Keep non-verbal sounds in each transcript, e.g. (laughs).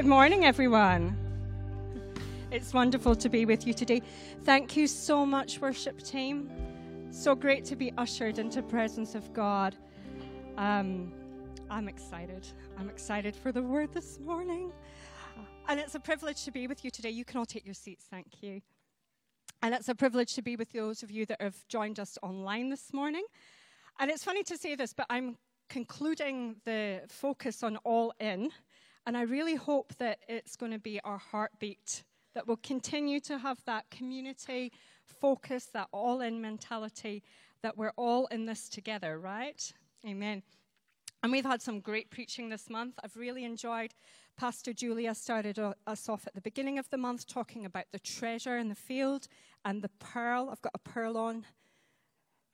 Good morning, everyone. It's wonderful to be with you today. Thank you so much, worship team. So great to be ushered into presence of God. Um, I'm excited. I'm excited for the word this morning. And it's a privilege to be with you today. You can all take your seats, thank you. And it's a privilege to be with those of you that have joined us online this morning. And it's funny to say this, but I'm concluding the focus on all in. And I really hope that it's going to be our heartbeat, that we'll continue to have that community focus, that all in mentality, that we're all in this together, right? Amen. And we've had some great preaching this month. I've really enjoyed. Pastor Julia started us off at the beginning of the month talking about the treasure in the field and the pearl. I've got a pearl on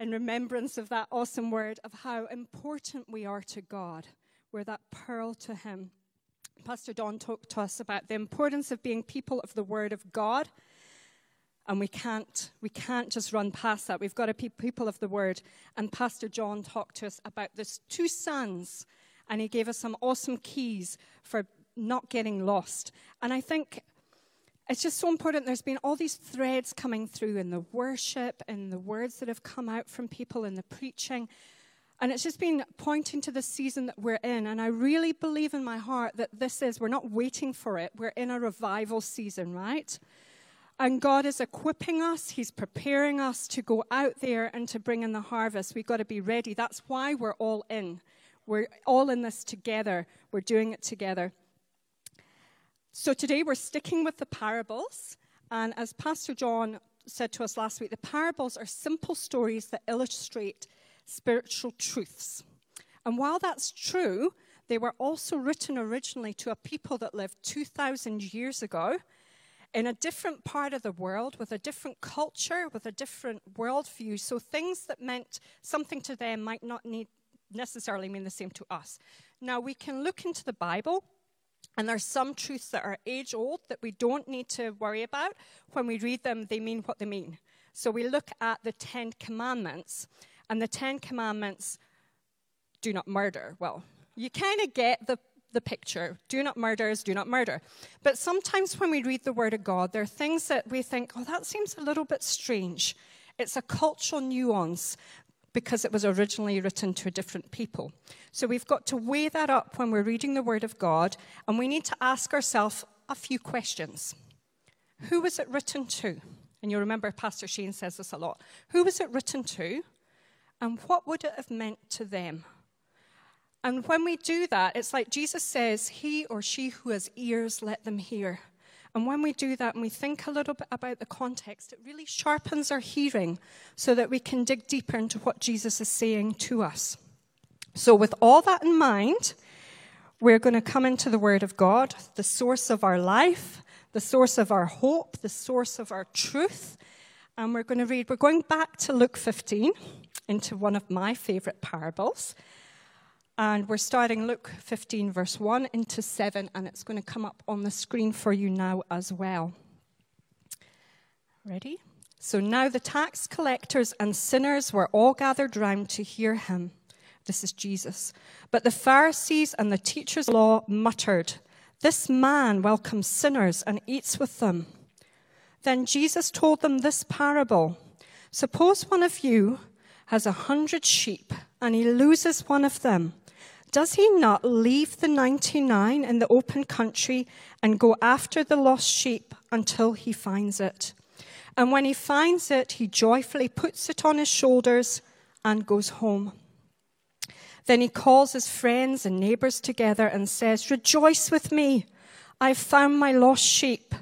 in remembrance of that awesome word of how important we are to God. We're that pearl to Him. Pastor Don talked to us about the importance of being people of the Word of God. And we can't, we can't just run past that. We've got to be people of the Word. And Pastor John talked to us about this two sons, and he gave us some awesome keys for not getting lost. And I think it's just so important. There's been all these threads coming through in the worship in the words that have come out from people in the preaching. And it's just been pointing to the season that we're in. And I really believe in my heart that this is, we're not waiting for it. We're in a revival season, right? And God is equipping us, He's preparing us to go out there and to bring in the harvest. We've got to be ready. That's why we're all in. We're all in this together, we're doing it together. So today we're sticking with the parables. And as Pastor John said to us last week, the parables are simple stories that illustrate spiritual truths. And while that's true, they were also written originally to a people that lived 2,000 years ago in a different part of the world with a different culture, with a different worldview. So things that meant something to them might not need necessarily mean the same to us. Now, we can look into the Bible and there's some truths that are age old that we don't need to worry about. When we read them, they mean what they mean. So we look at the Ten Commandments, and the Ten Commandments do not murder. Well, you kind of get the, the picture. Do not murder is do not murder. But sometimes when we read the Word of God, there are things that we think, oh, that seems a little bit strange. It's a cultural nuance because it was originally written to a different people. So we've got to weigh that up when we're reading the Word of God, and we need to ask ourselves a few questions. Who was it written to? And you'll remember Pastor Shane says this a lot. Who was it written to? And what would it have meant to them? And when we do that, it's like Jesus says, He or she who has ears, let them hear. And when we do that and we think a little bit about the context, it really sharpens our hearing so that we can dig deeper into what Jesus is saying to us. So, with all that in mind, we're going to come into the Word of God, the source of our life, the source of our hope, the source of our truth. And we're going to read, we're going back to Luke 15 into one of my favorite parables. And we're starting Luke 15, verse 1 into 7, and it's going to come up on the screen for you now as well. Ready? So now the tax collectors and sinners were all gathered round to hear him. This is Jesus. But the Pharisees and the teachers of law muttered, This man welcomes sinners and eats with them. Then Jesus told them this parable Suppose one of you has a hundred sheep and he loses one of them. Does he not leave the 99 in the open country and go after the lost sheep until he finds it? And when he finds it, he joyfully puts it on his shoulders and goes home. Then he calls his friends and neighbors together and says, Rejoice with me. I've found my lost sheep.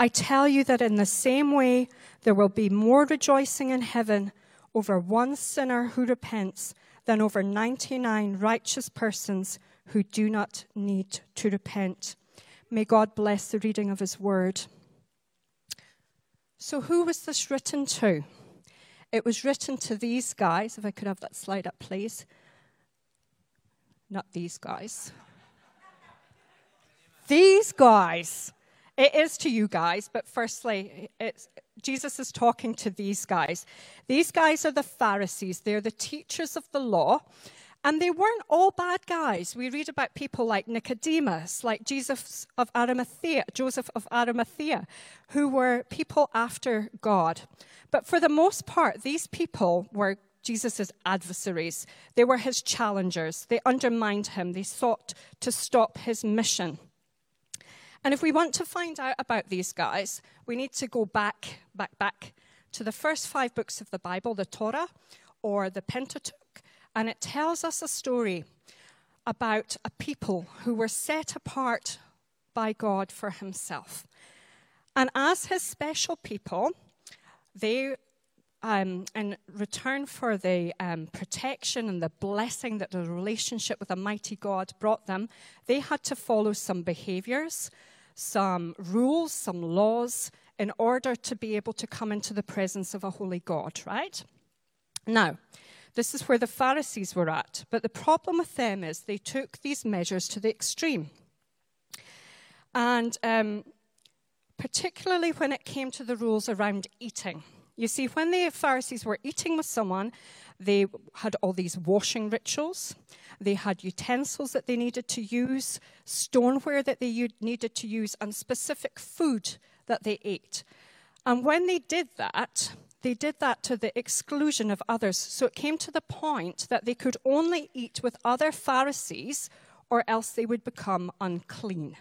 I tell you that in the same way, there will be more rejoicing in heaven over one sinner who repents than over 99 righteous persons who do not need to repent. May God bless the reading of his word. So, who was this written to? It was written to these guys. If I could have that slide up, please. Not these guys. these guys. It is to you guys, but firstly, Jesus is talking to these guys. These guys are the Pharisees, they're the teachers of the law. And they weren't all bad guys. We read about people like Nicodemus, like Jesus of Arimathea, Joseph of Arimathea, who were people after God. But for the most part, these people were Jesus' adversaries. They were his challengers. They undermined him. They sought to stop his mission. And if we want to find out about these guys, we need to go back, back, back to the first five books of the Bible, the Torah or the Pentateuch, and it tells us a story about a people who were set apart by God for himself. And as his special people, they, um, in return for the um, protection and the blessing that the relationship with a mighty God brought them, they had to follow some behaviors, some rules, some laws in order to be able to come into the presence of a holy God, right? Now, this is where the Pharisees were at. But the problem with them is they took these measures to the extreme. And um, particularly when it came to the rules around eating. You see, when the Pharisees were eating with someone, they had all these washing rituals. They had utensils that they needed to use, stoneware that they needed to use, and specific food that they ate. And when they did that, they did that to the exclusion of others. So it came to the point that they could only eat with other Pharisees or else they would become unclean.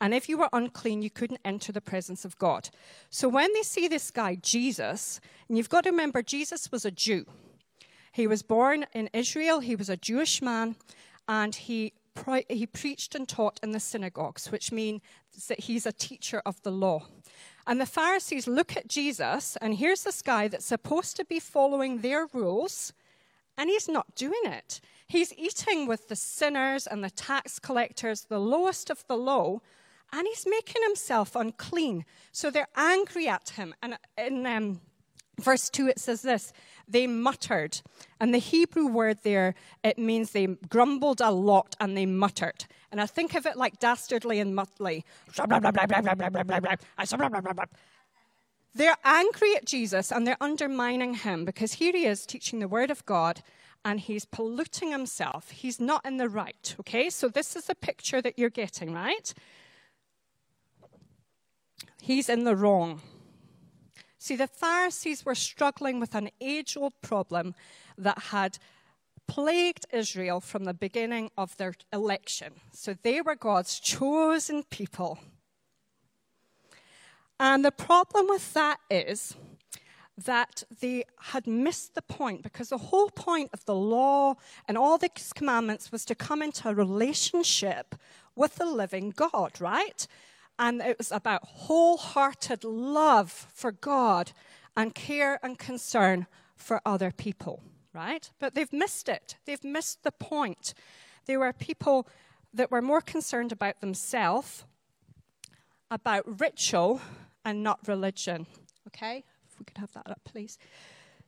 And if you were unclean, you couldn't enter the presence of God. So when they see this guy, Jesus, and you've got to remember, Jesus was a Jew. He was born in Israel, he was a Jewish man, and he, he preached and taught in the synagogues, which means that he's a teacher of the law. And the Pharisees look at Jesus, and here's this guy that's supposed to be following their rules, and he's not doing it. He's eating with the sinners and the tax collectors, the lowest of the low, and he's making himself unclean. So they're angry at him. And in um, verse 2, it says this they muttered. And the Hebrew word there, it means they grumbled a lot and they muttered. And I think of it like Dastardly and Muttley. They're angry at Jesus and they're undermining him because here he is teaching the word of God and he's polluting himself. He's not in the right, okay? So this is the picture that you're getting, right? He's in the wrong. See, the Pharisees were struggling with an age old problem that had plagued Israel from the beginning of their election. So they were God's chosen people. And the problem with that is that they had missed the point because the whole point of the law and all these commandments was to come into a relationship with the living God, right? And it was about wholehearted love for God and care and concern for other people, right? But they've missed it. They've missed the point. They were people that were more concerned about themselves, about ritual, and not religion. Okay? If we could have that up, please.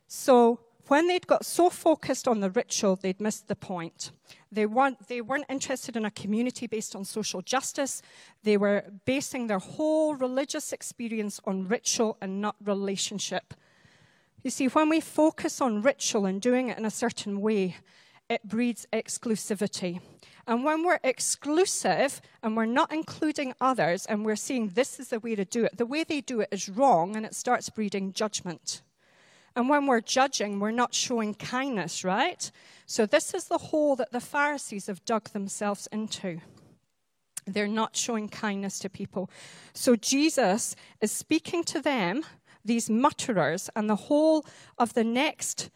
So, when they'd got so focused on the ritual, they'd missed the point. They weren't, they weren't interested in a community based on social justice. They were basing their whole religious experience on ritual and not relationship. You see, when we focus on ritual and doing it in a certain way, it breeds exclusivity. And when we're exclusive and we're not including others and we're saying this is the way to do it, the way they do it is wrong and it starts breeding judgment. And when we're judging, we're not showing kindness, right? So, this is the hole that the Pharisees have dug themselves into. They're not showing kindness to people. So, Jesus is speaking to them, these mutterers, and the whole of the next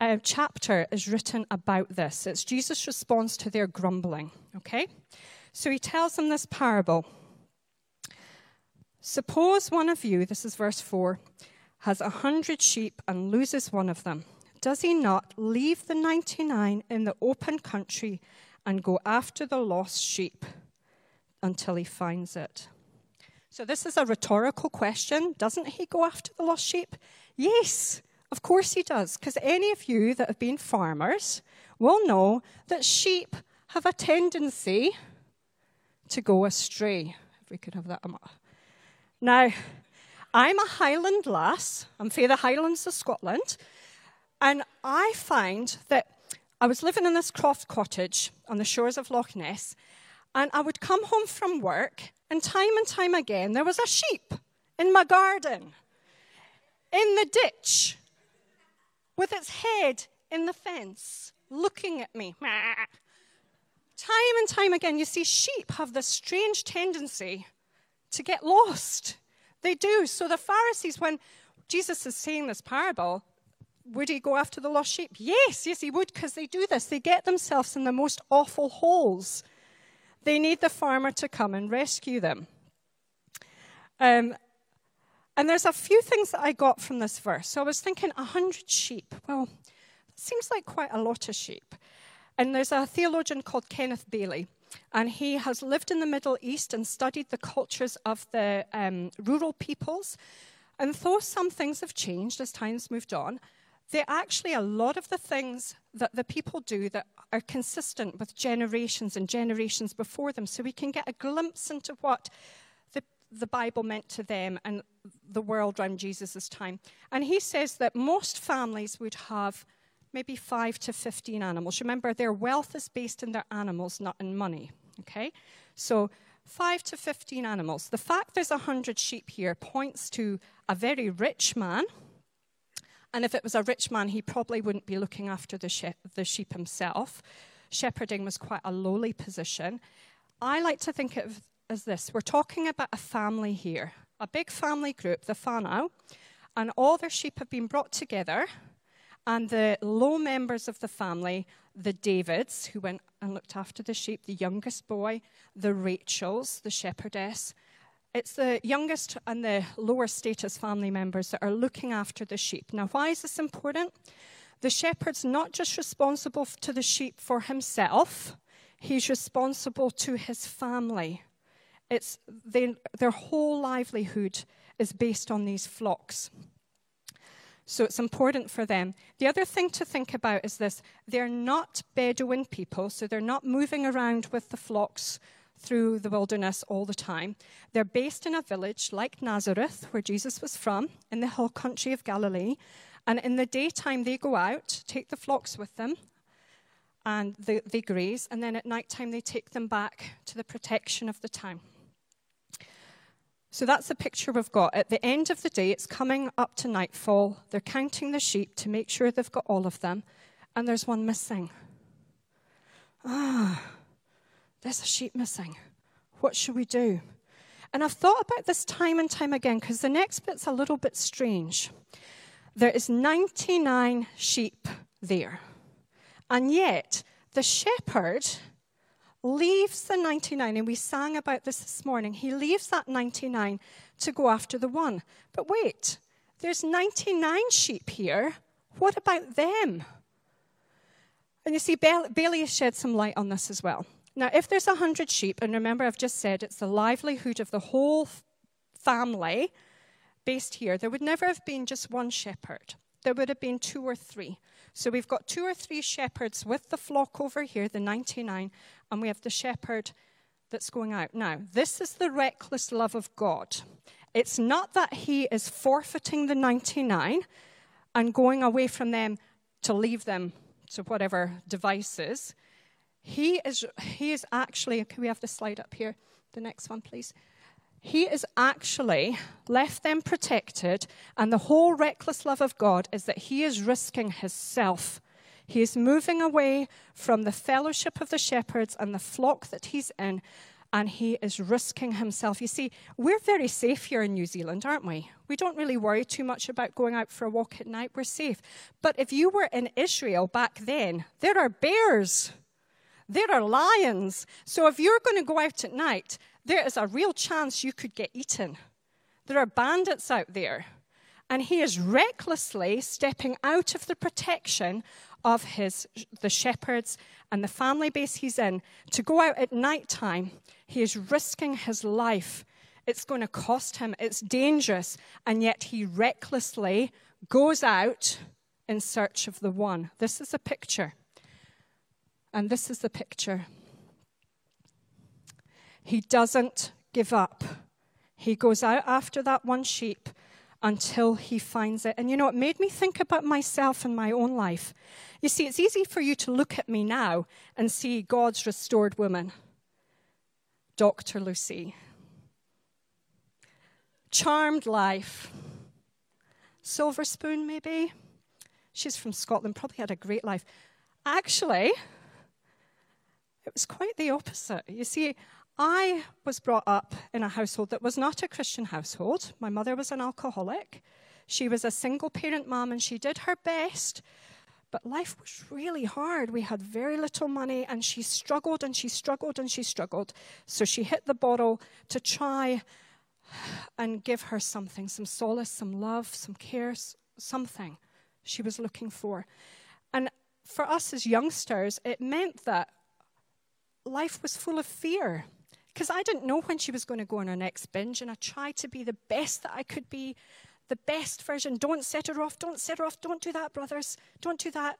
uh, chapter is written about this. It's Jesus' response to their grumbling, okay? So, he tells them this parable. Suppose one of you, this is verse 4, has a hundred sheep and loses one of them, does he not leave the 99 in the open country and go after the lost sheep until he finds it? So, this is a rhetorical question. Doesn't he go after the lost sheep? Yes, of course he does, because any of you that have been farmers will know that sheep have a tendency to go astray. If we could have that. Now, I'm a Highland lass. I'm from the Highlands of Scotland. And I find that I was living in this croft cottage on the shores of Loch Ness, and I would come home from work, and time and time again, there was a sheep in my garden, in the ditch, with its head in the fence, looking at me. (laughs) Time and time again, you see, sheep have this strange tendency to get lost. They do. So the Pharisees, when Jesus is saying this parable, would he go after the lost sheep? Yes, yes, he would, because they do this. They get themselves in the most awful holes. They need the farmer to come and rescue them. Um, and there's a few things that I got from this verse. So I was thinking, a hundred sheep. Well, it seems like quite a lot of sheep. And there's a theologian called Kenneth Bailey, and he has lived in the Middle East and studied the cultures of the um, rural peoples. And though some things have changed as time's moved on, they actually, a lot of the things that the people do that are consistent with generations and generations before them. So we can get a glimpse into what the, the Bible meant to them and the world around Jesus' time. And he says that most families would have maybe five to 15 animals. Remember, their wealth is based in their animals, not in money. Okay? So, five to 15 animals. The fact there's 100 sheep here points to a very rich man. And if it was a rich man, he probably wouldn't be looking after the, she- the sheep himself. Shepherding was quite a lowly position. I like to think of as this we're talking about a family here, a big family group, the whānau, and all their sheep have been brought together and the low members of the family, the Davids, who went and looked after the sheep, the youngest boy, the Rachels, the shepherdess. It's the youngest and the lower status family members that are looking after the sheep. Now, why is this important? The shepherd's not just responsible to the sheep for himself, he's responsible to his family. It's they, their whole livelihood is based on these flocks. So it's important for them. The other thing to think about is this they're not Bedouin people, so they're not moving around with the flocks through the wilderness all the time. They're based in a village like Nazareth, where Jesus was from, in the hill country of Galilee. And in the daytime, they go out, take the flocks with them, and they, they graze. And then at night time, they take them back to the protection of the town. So that's the picture we've got. At the end of the day, it's coming up to nightfall. They're counting the sheep to make sure they've got all of them, and there's one missing. Ah, there's a sheep missing. What should we do? And I've thought about this time and time again because the next bit's a little bit strange. There is 99 sheep there, and yet the shepherd leaves the 99, and we sang about this this morning. He leaves that 99 to go after the one. But wait, there's 99 sheep here. What about them? And you see, Bailey has shed some light on this as well. Now, if there's 100 sheep, and remember I've just said it's the livelihood of the whole family based here, there would never have been just one shepherd. There would have been two or three. So we've got two or three shepherds with the flock over here, the 99, and we have the shepherd that's going out. Now, this is the reckless love of God. It's not that he is forfeiting the 99 and going away from them to leave them to whatever devices. He is, he is actually, can we have the slide up here? The next one, please. He is actually left them protected, and the whole reckless love of God is that he is risking himself he is moving away from the fellowship of the shepherds and the flock that he's in, and he is risking himself. You see, we're very safe here in New Zealand, aren't we? We don't really worry too much about going out for a walk at night. We're safe. But if you were in Israel back then, there are bears, there are lions. So if you're going to go out at night, there is a real chance you could get eaten. There are bandits out there. And he is recklessly stepping out of the protection of his, the shepherds and the family base he's in to go out at night time. He is risking his life. It's going to cost him, it's dangerous, and yet he recklessly goes out in search of the one. This is a picture. And this is the picture. He doesn't give up. He goes out after that one sheep until he finds it. And you know, it made me think about myself and my own life. You see, it's easy for you to look at me now and see God's restored woman, Dr. Lucy. Charmed life. Silver spoon, maybe. She's from Scotland, probably had a great life. Actually, it was quite the opposite. You see, I was brought up in a household that was not a Christian household. My mother was an alcoholic. She was a single parent mom and she did her best. But life was really hard. We had very little money and she struggled and she struggled and she struggled. So she hit the bottle to try and give her something some solace, some love, some care, something she was looking for. And for us as youngsters, it meant that life was full of fear because I didn't know when she was going to go on her next binge, and I tried to be the best that I could be, the best version. Don't set her off, don't set her off, don't do that, brothers, don't do that.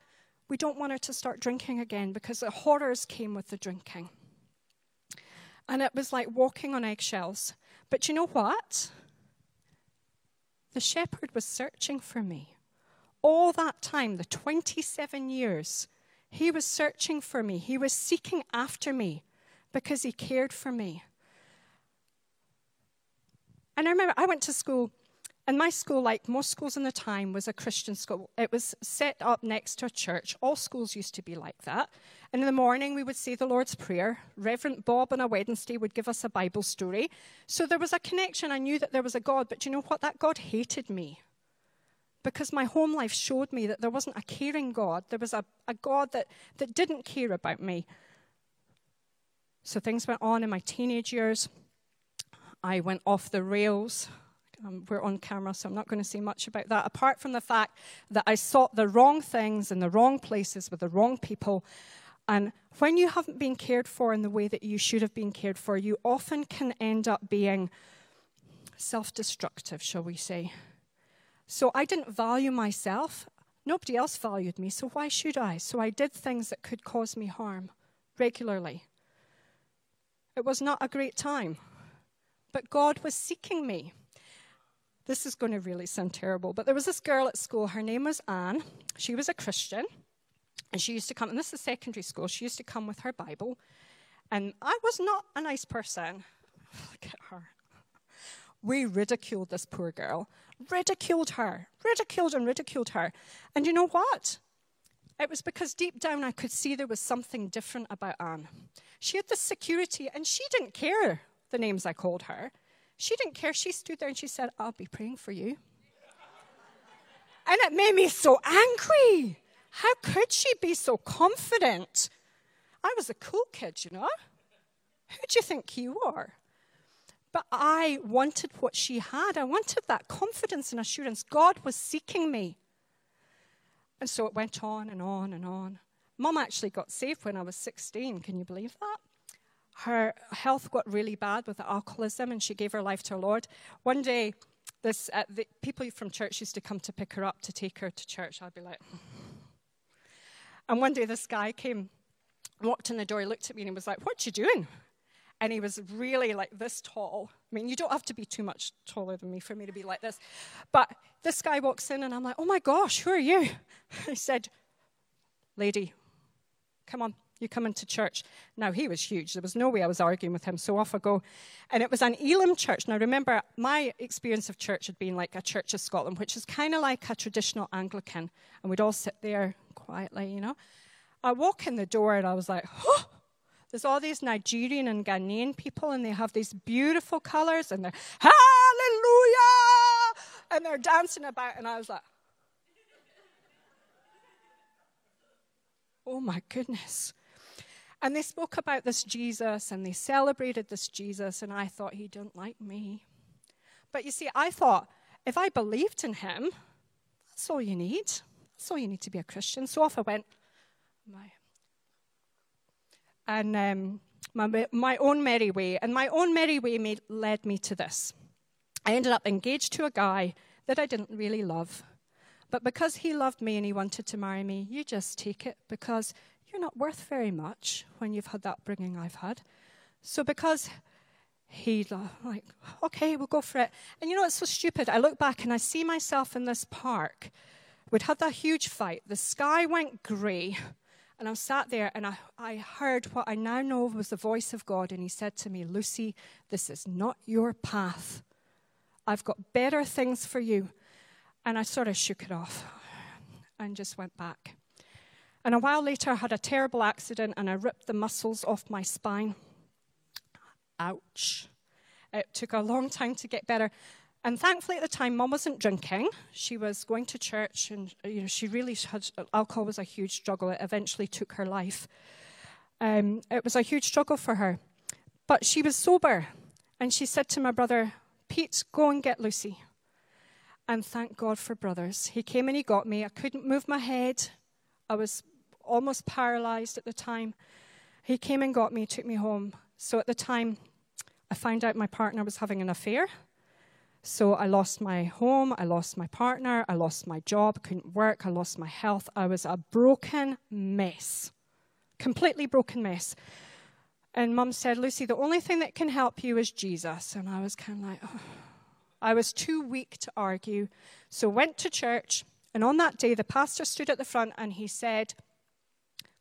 We don't want her to start drinking again because the horrors came with the drinking. And it was like walking on eggshells. But you know what? The shepherd was searching for me. All that time, the 27 years, he was searching for me. He was seeking after me because he cared for me. And I remember I went to school, and my school, like most schools in the time, was a Christian school. It was set up next to a church. All schools used to be like that. And in the morning, we would say the Lord's Prayer. Reverend Bob on a Wednesday would give us a Bible story. So there was a connection. I knew that there was a God, but you know what? That God hated me because my home life showed me that there wasn't a caring God. There was a, a God that, that didn't care about me. So things went on in my teenage years. I went off the rails. Um, we're on camera, so I'm not going to say much about that, apart from the fact that I sought the wrong things in the wrong places with the wrong people. And when you haven't been cared for in the way that you should have been cared for, you often can end up being self destructive, shall we say. So I didn't value myself. Nobody else valued me, so why should I? So I did things that could cause me harm regularly. It was not a great time. But God was seeking me. This is going to really sound terrible, but there was this girl at school. Her name was Anne. She was a Christian. And she used to come, and this is secondary school, she used to come with her Bible. And I was not a nice person. (sighs) Look at her. We ridiculed this poor girl, ridiculed her, ridiculed and ridiculed her. And you know what? It was because deep down I could see there was something different about Anne. She had the security, and she didn't care the names I called her. She didn't care. She stood there and she said, I'll be praying for you. and it made me so angry. How could she be so confident? I was a cool kid, you know. Who do you think you are? But I wanted what she had. I wanted that confidence and assurance. God was seeking me. And so it went on and on and on. Mum actually got saved when I was 16. Can you believe that? Her health got really bad with alcoholism, and she gave her life to the Lord. One day, this uh, the people from church used to come to pick her up to take her to church. I'd be like, and one day this guy came, walked in the door, looked at me, and he was like, "What you doing?" And he was really like this tall. I mean, you don't have to be too much taller than me for me to be like this. But this guy walks in, and I'm like, "Oh my gosh, who are you?" (laughs) He said, "Lady, Come on, you come into church. Now, he was huge. There was no way I was arguing with him, so off I go. And it was an Elim church. Now, remember, my experience of church had been like a Church of Scotland, which is kind of like a traditional Anglican, and we'd all sit there quietly, you know. I walk in the door, and I was like, oh, there's all these Nigerian and Ghanaian people, and they have these beautiful colors, and they're, hallelujah! And they're dancing about, and I was like, oh my goodness. And they spoke about this Jesus and they celebrated this Jesus, and I thought, he don't like me. But you see, I thought, if I believed in him, that's all you need. That's all you need to be a Christian. So off I went. My, and um, my, my own merry way. And my own merry way made, led me to this. I ended up engaged to a guy that I didn't really love. But because he loved me and he wanted to marry me, you just take it because you're not worth very much when you've had that bringing I've had. So because he like, okay, we'll go for it. And you know, it's so stupid. I look back and I see myself in this park. We'd had that huge fight. The sky went grey. And I sat there and I, I heard what I now know was the voice of God. And he said to me, Lucy, this is not your path. I've got better things for you. And I sort of shook it off and just went back. And a while later, I had a terrible accident and I ripped the muscles off my spine. Ouch. It took a long time to get better. And thankfully, at the time, mom wasn't drinking. She was going to church, and you know, she really had alcohol was a huge struggle. It eventually took her life. Um, it was a huge struggle for her, but she was sober, and she said to my brother, "Pete, go and get Lucy." And thank God for brothers. He came and he got me. I couldn't move my head. I was almost paralyzed at the time. He came and got me, took me home. So at the time, I found out my partner was having an affair. So I lost my home, I lost my partner, I lost my job, couldn't work, I lost my health. I was a broken mess, completely broken mess. And mum said, Lucy, the only thing that can help you is Jesus. And I was kind of like, oh. I was too weak to argue. So went to church. And on that day, the pastor stood at the front and he said,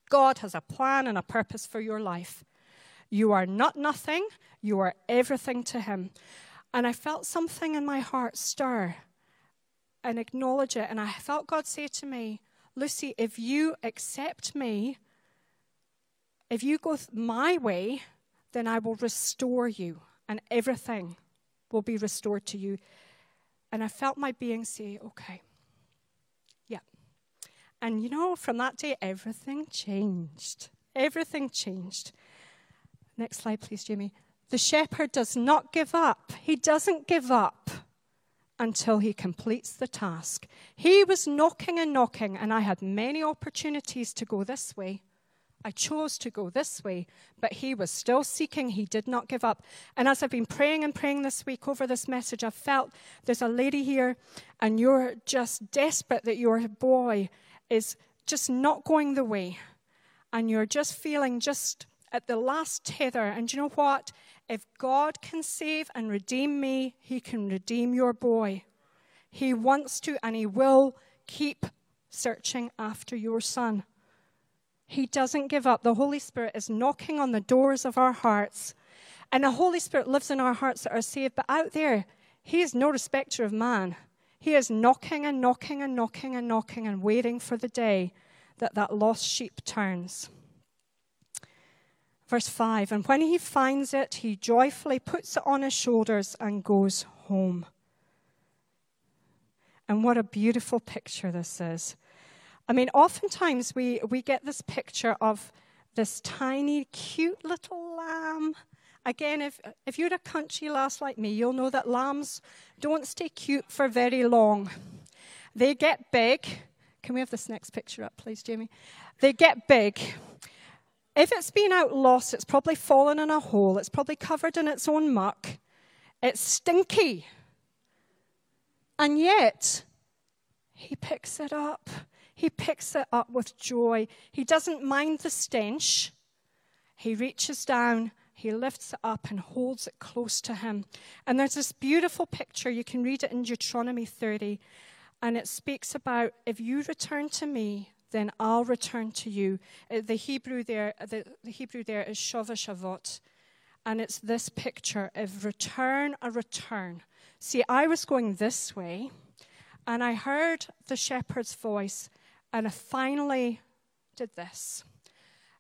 God has a plan and a purpose for your life. You are not nothing, you are everything to Him. And I felt something in my heart stir and acknowledge it. And I felt God say to me, Lucy, if you accept me, if you go my way, then I will restore you, and everything will be restored to you. And I felt my being say, okay. Yeah. And you know, from that day, everything changed. Everything changed. Next slide, please, Jimmy. The shepherd does not give up. He doesn't give up until he completes the task. He was knocking and knocking, and I had many opportunities to go this way. I chose to go this way, but he was still seeking. He did not give up. And as I've been praying and praying this week over this message, I've felt there's a lady here, and you're just desperate that your boy is just not going the way. And you're just feeling just at the last tether. And you know what? If God can save and redeem me, He can redeem your boy. He wants to, and He will keep searching after your son. He doesn't give up. The Holy Spirit is knocking on the doors of our hearts. And the Holy Spirit lives in our hearts that are saved. But out there, He is no respecter of man. He is knocking and knocking and knocking and knocking and waiting for the day that that lost sheep turns. Verse 5 And when he finds it, he joyfully puts it on his shoulders and goes home. And what a beautiful picture this is. I mean, oftentimes we, we get this picture of this tiny, cute little lamb. Again, if, if you're a country lass like me, you'll know that lambs don't stay cute for very long. They get big. Can we have this next picture up, please, Jamie? They get big if it's been out lost, it's probably fallen in a hole, it's probably covered in its own muck, it's stinky. And yet, he picks it up. He picks it up with joy. He doesn't mind the stench. He reaches down, he lifts it up and holds it close to him. And there's this beautiful picture. You can read it in Deuteronomy 30. And it speaks about if you return to me, then I'll return to you. Uh, the Hebrew there, uh, the, the Hebrew there is shava shavot, and it's this picture of return, a return. See, I was going this way, and I heard the shepherd's voice, and I finally did this.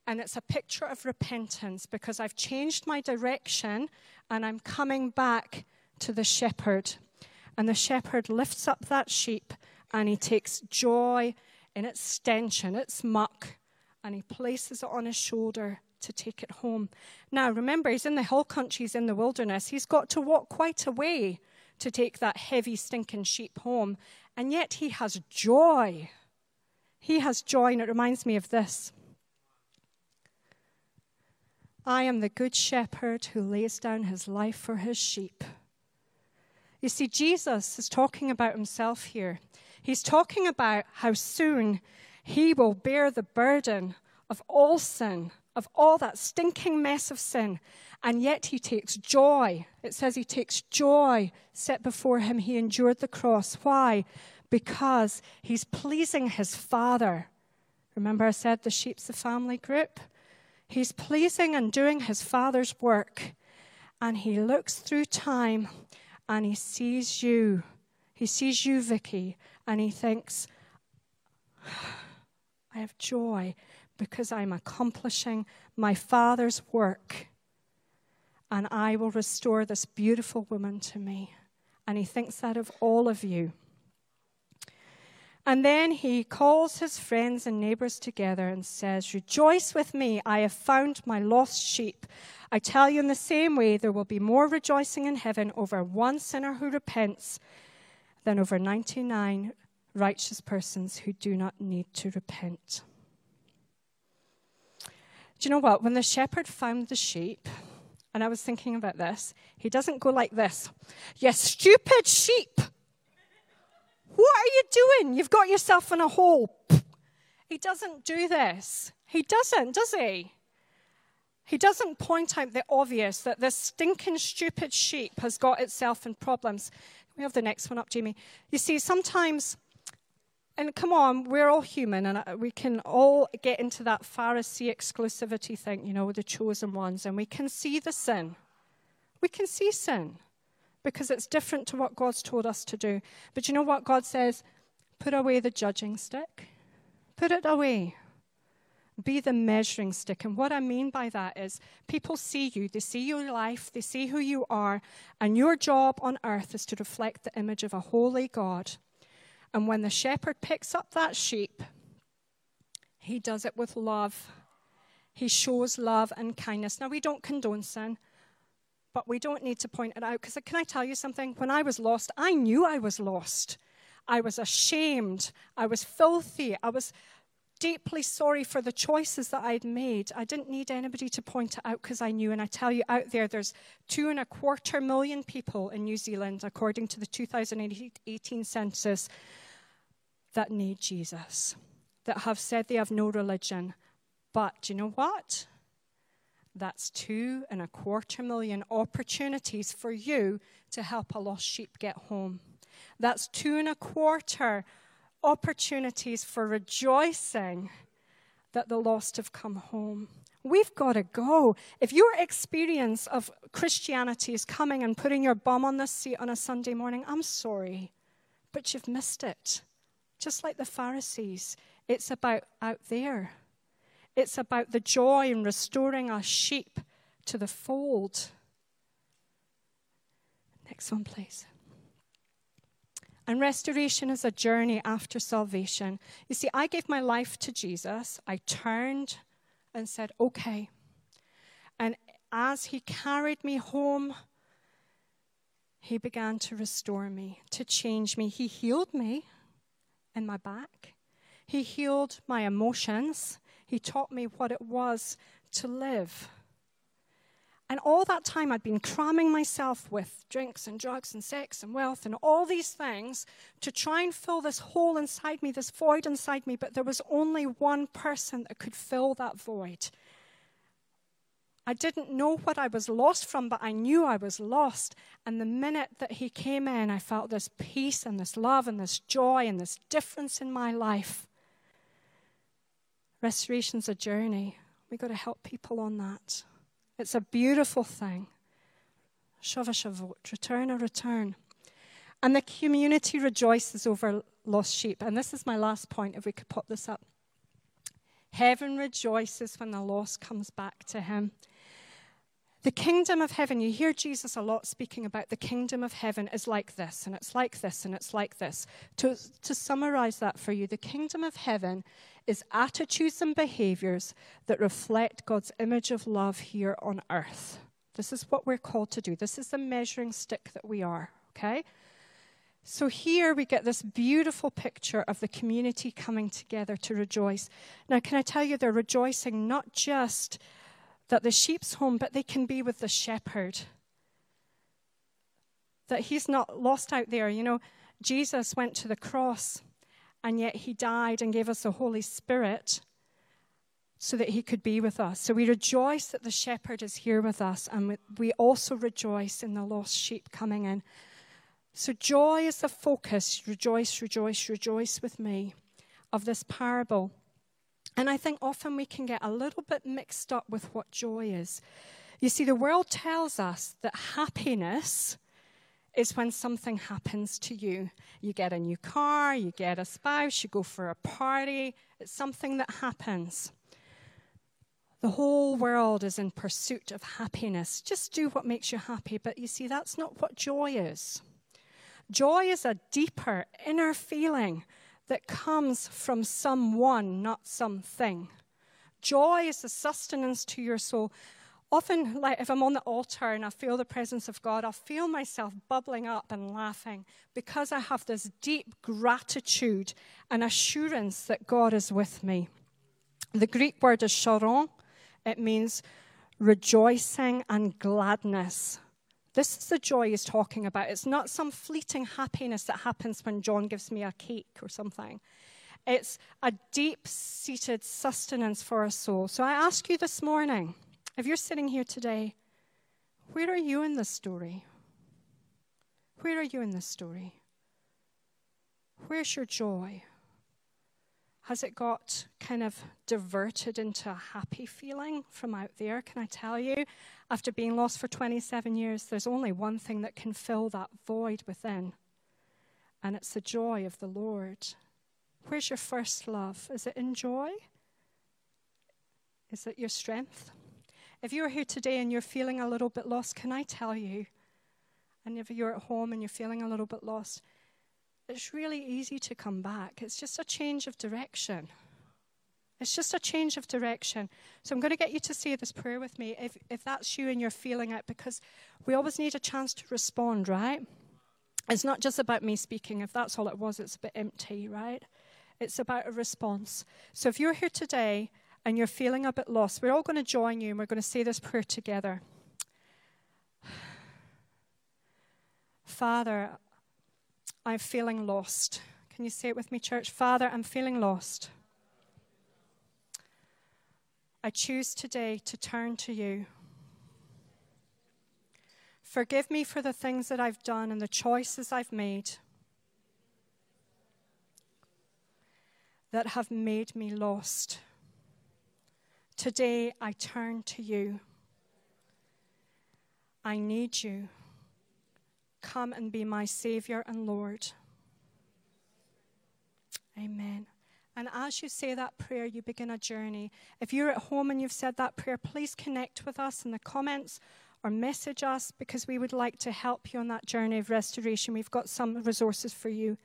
And it's a picture of repentance because I've changed my direction and I'm coming back to the shepherd. And the shepherd lifts up that sheep and he takes joy in its stench and its muck, and he places it on his shoulder to take it home. Now, remember, he's in the hill country, he's in the wilderness. He's got to walk quite a way to take that heavy, stinking sheep home, and yet he has joy. He has joy, and it reminds me of this. I am the good shepherd who lays down his life for his sheep. You see, Jesus is talking about himself here. He's talking about how soon he will bear the burden of all sin of all that stinking mess of sin. And yet he takes joy. It says he takes joy set before him. He endured the cross. Why? Because he's pleasing his Father. Remember, I said the sheep's the family group? He's pleasing and doing his Father's work. And he looks through time and he sees you. He sees you, Vicky, and he thinks, (sighs) I have joy because I'm accomplishing my Father's work. And I will restore this beautiful woman to me. And he thinks that of all of you. And then he calls his friends and neighbors together and says, Rejoice with me, I have found my lost sheep. I tell you, in the same way, there will be more rejoicing in heaven over one sinner who repents than over 99 righteous persons who do not need to repent. Do you know what? When the shepherd found the sheep, and I was thinking about this, he doesn't go like this You stupid sheep! What are you doing? You've got yourself in a hole. He doesn't do this. He doesn't, does he? He doesn't point out the obvious that this stinking, stupid sheep has got itself in problems. We have the next one up, Jamie. You see, sometimes and come on, we're all human, and uh, we can all get into that Pharisee exclusivity thing, you know, the chosen ones, and we can see the sin. We can see sin because it's different to what God's told us to do. But you know what God says? Put away the judging stick, put it away. Be the measuring stick. And what I mean by that is people see you, they see your life, they see who you are, and your job on earth is to reflect the image of a holy God and when the shepherd picks up that sheep, he does it with love. He shows love and kindness. Now, we don't condone sin, but we don't need to point it out. Because can I tell you something? When I was lost, I knew I was lost. I was ashamed. I was filthy. I was deeply sorry for the choices that I'd made. I didn't need anybody to point it out because I knew. And I tell you, out there, there's two and a quarter million people in New Zealand, according to the 2018 census, that need Jesus, that have said they have no religion. But do you know what? That's two and a quarter million opportunities for you to help a lost sheep get home. That's two and a quarter opportunities for rejoicing that the lost have come home. We've got to go. If your experience of Christianity is coming and putting your bum on the seat on a Sunday morning, I'm sorry, but you've missed it. Just like the Pharisees, it's about out there. It's about the joy in restoring our sheep to the fold. Next one, please. And restoration is a journey after salvation. You see, I gave my life to Jesus. I turned and said, okay. And as he carried me home, he began to restore me, to change me. He healed me in my back, he healed my emotions. He taught me what it was to live. And all that time, I'd been cramming myself with drinks and drugs and sex and wealth and all these things to try and fill this hole inside me, this void inside me. But there was only one person that could fill that void. I didn't know what I was lost from, but I knew I was lost. And the minute that he came in, I felt this peace and this love and this joy and this difference in my life. Restoration's a journey. We've got to help people on that. It's a beautiful thing. Shava Shavot, return a return. And the community rejoices over lost sheep. And this is my last point, if we could pop this up. Heaven rejoices when the lost comes back to him. The kingdom of heaven, you hear Jesus a lot speaking about the kingdom of heaven is like this, and it's like this, and it's like this. To, to summarize that for you, the kingdom of heaven is attitudes and behaviors that reflect God's image of love here on earth. This is what we're called to do. This is the measuring stick that we are, okay? So here we get this beautiful picture of the community coming together to rejoice. Now, can I tell you, they're rejoicing not just that the sheep's home, but they can be with the shepherd. That he's not lost out there. You know, Jesus went to the cross, and yet he died and gave us the Holy Spirit so that he could be with us. So we rejoice that the shepherd is here with us, and we also rejoice in the lost sheep coming in. So joy is the focus. Rejoice, rejoice, rejoice with me of this parable. And I think often we can get a little bit mixed up with what joy is. You see, the world tells us that happiness is when something happens to you. You get a new car, you get a spouse, you go for a party. It's something that happens. The whole world is in pursuit of happiness. Just do what makes you happy. But you see, that's not what joy is. Joy is a deeper inner feeling that comes from someone, not something. Joy is the sustenance to your soul often, like if I'm on the altar and I feel the presence of God, I'll feel myself bubbling up and laughing because I have this deep gratitude and assurance that God is with me. The Greek word is charon, it means rejoicing and gladness. This is the joy he's talking about. It's not some fleeting happiness that happens when John gives me a cake or something. It's a deep seated sustenance for a soul. So I ask you this morning if you're sitting here today, where are you in this story? Where are you in this story? Where's your joy? Has it got kind of diverted into a happy feeling from out there? Can I tell you, after being lost for 27 years, there's only one thing that can fill that void within, and it's the joy of the Lord. Where's your first love? Is it in joy? Is it your strength? If you're here today and you're feeling a little bit lost, can I tell you? And if you're at home and you're feeling a little bit lost, it's really easy to come back. It's just a change of direction. It's just a change of direction. So I'm going to get you to say this prayer with me if, if that's you and you're feeling it, because we always need a chance to respond, right? It's not just about me speaking. If that's all it was, it's a bit empty, right? It's about a response. So if you're here today and you're feeling a bit lost, we're all going to join you and we're going to say this prayer together. (sighs) Father, I'm feeling lost. Can you say it with me, church? Father, I'm feeling lost. I choose today to turn to you. Forgive me for the things that I've done and the choices I've made that have made me lost. Today I turn to you. I need you. Come and be my Savior and Lord. Amen. And as you say that prayer, you begin a journey. If you're at home and you've said that prayer, please connect with us in the comments or message us because we would like to help you on that journey of restoration. We've got some resources for you.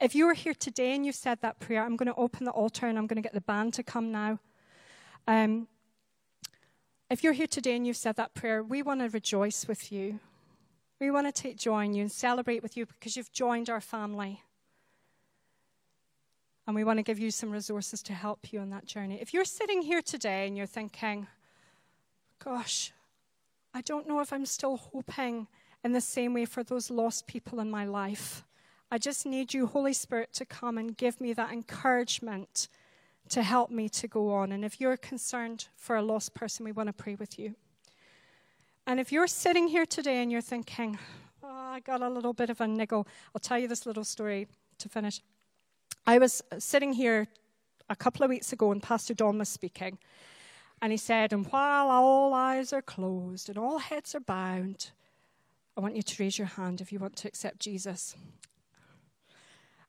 If you're here today and you've said that prayer, I'm going to open the altar and I'm going to get the band to come now. Um, if you're here today and you've said that prayer, we want to rejoice with you. We want to take joy in you and celebrate with you because you've joined our family. And we want to give you some resources to help you on that journey. If you're sitting here today and you're thinking, gosh, I don't know if I'm still hoping in the same way for those lost people in my life. I just need you, Holy Spirit, to come and give me that encouragement to help me to go on. And if you're concerned for a lost person, we want to pray with you. And if you're sitting here today and you're thinking, oh, I got a little bit of a niggle, I'll tell you this little story to finish. I was sitting here a couple of weeks ago and Pastor Don was speaking. And he said, And while all eyes are closed and all heads are bowed, I want you to raise your hand if you want to accept Jesus.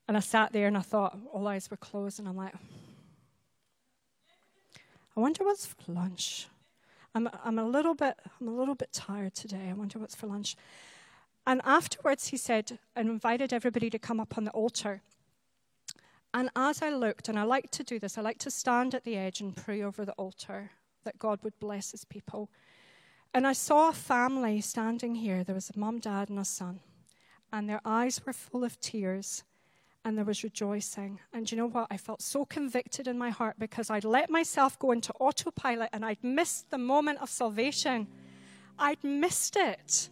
And I sat there and I thought, all eyes were closed, and I'm like, I wonder what's for lunch. I'm, I'm, a little bit, I'm a little bit tired today. I wonder what's for lunch. And afterwards, he said, and invited everybody to come up on the altar. And as I looked, and I like to do this, I like to stand at the edge and pray over the altar that God would bless his people. And I saw a family standing here. There was a mum, dad, and a son. And their eyes were full of tears and there was rejoicing. And you know what? I felt so convicted in my heart because I'd let myself go into autopilot and I'd missed the moment of salvation. I'd missed it.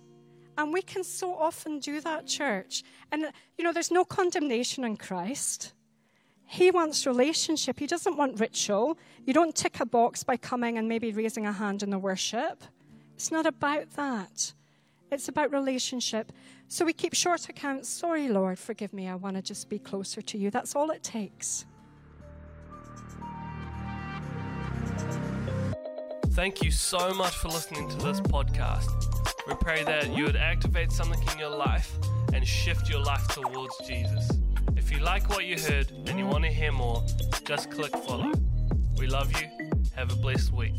And we can so often do that, church. And, you know, there's no condemnation in Christ. He wants relationship. He doesn't want ritual. You don't tick a box by coming and maybe raising a hand in the worship. It's not about that. It's about relationship. So we keep short accounts. Sorry, Lord, forgive me. I want to just be closer to you. That's all it takes. Thank you so much for listening to this podcast. We pray that you would activate something in your life and shift your life towards Jesus. If you like what you heard and you want to hear more, just click follow. We love you. Have a blessed week.